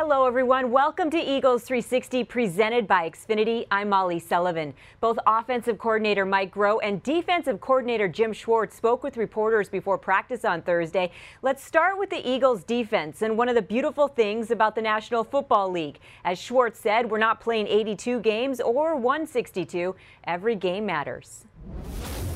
Hello, everyone. Welcome to Eagles 360 presented by Xfinity. I'm Molly Sullivan. Both offensive coordinator Mike Groh and defensive coordinator Jim Schwartz spoke with reporters before practice on Thursday. Let's start with the Eagles defense and one of the beautiful things about the National Football League. As Schwartz said, we're not playing 82 games or 162. Every game matters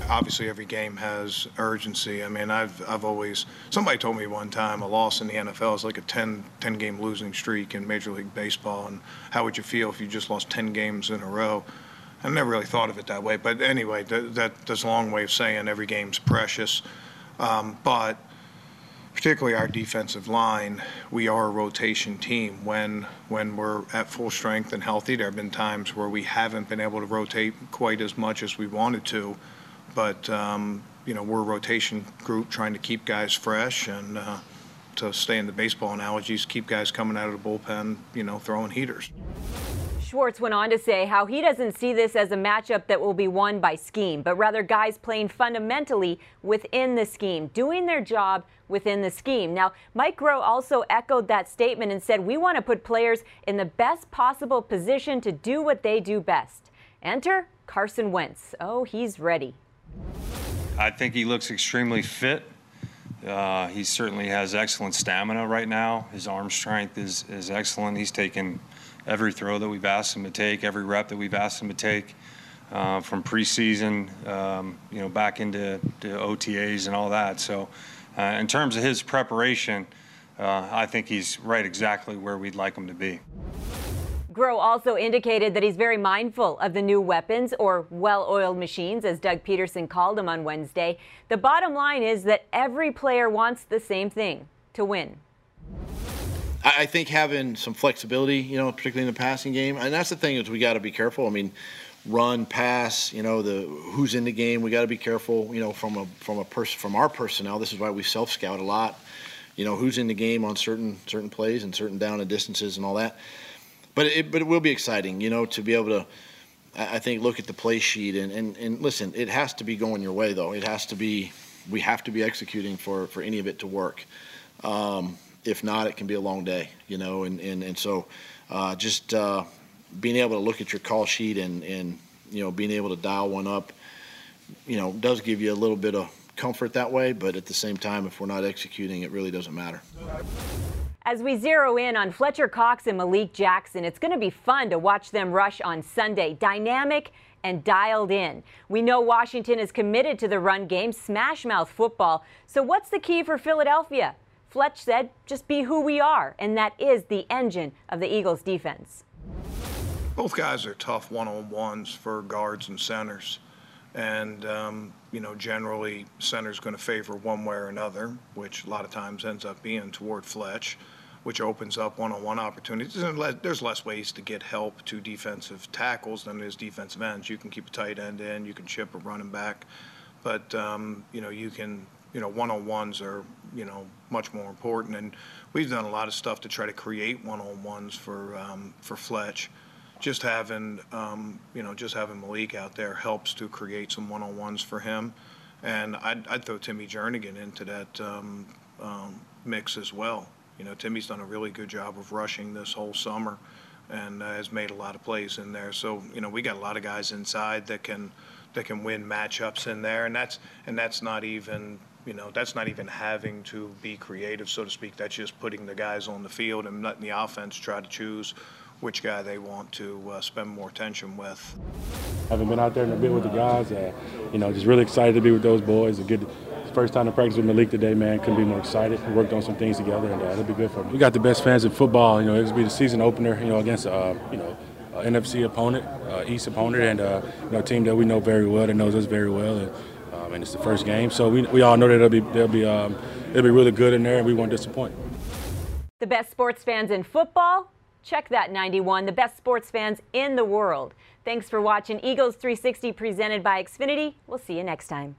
obviously every game has urgency. I mean, I've I've always somebody told me one time a loss in the NFL is like a 10, 10 game losing streak in Major League Baseball, and how would you feel if you just lost 10 games in a row? I never really thought of it that way, but anyway, that, that that's a long way of saying every game's precious. Um, but particularly our defensive line, we are a rotation team. When when we're at full strength and healthy, there have been times where we haven't been able to rotate quite as much as we wanted to but um, you know we're a rotation group trying to keep guys fresh and uh, to stay in the baseball analogies, keep guys coming out of the bullpen, you know, throwing heaters. Schwartz went on to say how he doesn't see this as a matchup that will be won by scheme, but rather guys playing fundamentally within the scheme, doing their job within the scheme. Now, Mike Groh also echoed that statement and said, We want to put players in the best possible position to do what they do best. Enter Carson Wentz. Oh, he's ready. I think he looks extremely fit. Uh, he certainly has excellent stamina right now. His arm strength is, is excellent. He's taken every throw that we've asked him to take, every rep that we've asked him to take, uh, from preseason, um, you know, back into OTAs and all that. So, uh, in terms of his preparation, uh, I think he's right exactly where we'd like him to be. Groh also indicated that he's very mindful of the new weapons, or well oiled machines, as Doug Pederson called them on Wednesday. The bottom line is that every player wants the same thing to win. I think having some flexibility, you know, particularly in the passing game, and that's the thing is we got to be careful. I mean, run, pass, you know, the who's in the game. We got to be careful, you know, from a from a person from our personnel. This is why we self scout a lot. You know, who's in the game on certain certain plays and certain down and distances and all that but it, but it will be exciting, you know, to be able to, I think, look at the play sheet and, and, and listen, it has to be going your way, though. It has to be, we have to be executing for, for any of it to work. Um, if not, it can be a long day, you know, and, and, and so uh, just uh, being able to look at your call sheet and, and, you know, being able to dial one up, you know, does give you a little bit of comfort that way, but at the same time, if we're not executing, it really doesn't matter. As we zero in on Fletcher Cox and Malik Jackson, it's going to be fun to watch them rush on Sunday. Dynamic and dialed in. We know Washington is committed to the run game, smash mouth football. So, what's the key for Philadelphia? Fletch said, just be who we are, and that is the engine of the Eagles' defense. Both guys are tough one on ones for guards and centers. And, um, you know, generally, center's going to favor one way or another, which a lot of times ends up being toward Fletch, which opens up one-on-one opportunities. And there's less ways to get help to defensive tackles than there's defensive ends. You can keep a tight end in, you can chip a running back, but um, you know, you can, you know, one-on-ones are, you know, much more important. And we've done a lot of stuff to try to create one-on-ones for um, for Fletch just having um, you know just having Malik out there helps to create some one-on-ones for him, and I'd, I'd throw Timmy Jernigan into that um, um, mix as well. You know, Timmy's done a really good job of rushing this whole summer, and uh, has made a lot of plays in there. So you know, we got a lot of guys inside that can that can win matchups in there, and that's and that's not even you know that's not even having to be creative, so to speak. That's just putting the guys on the field and letting the offense try to choose which guy they want to uh, spend more attention with. Haven't been out there in a bit with the guys. Uh, you know, just really excited to be with those boys. A good first time to practice with Malik today, man. Couldn't be more excited. We worked on some things together, and uh, it'll be good for me. We got the best fans in football. You know, it'll be the season opener. You know, against uh, you know. Uh, NFC opponent, uh, East opponent, and uh, you know, a team that we know very well, that knows us very well, and, um, and it's the first game, so we, we all know that it'll be they'll be um, it'll be really good in there, and we won't disappoint. The best sports fans in football, Check that 91, the best sports fans in the world. Thanks for watching Eagles 360 presented by Xfinity. We'll see you next time.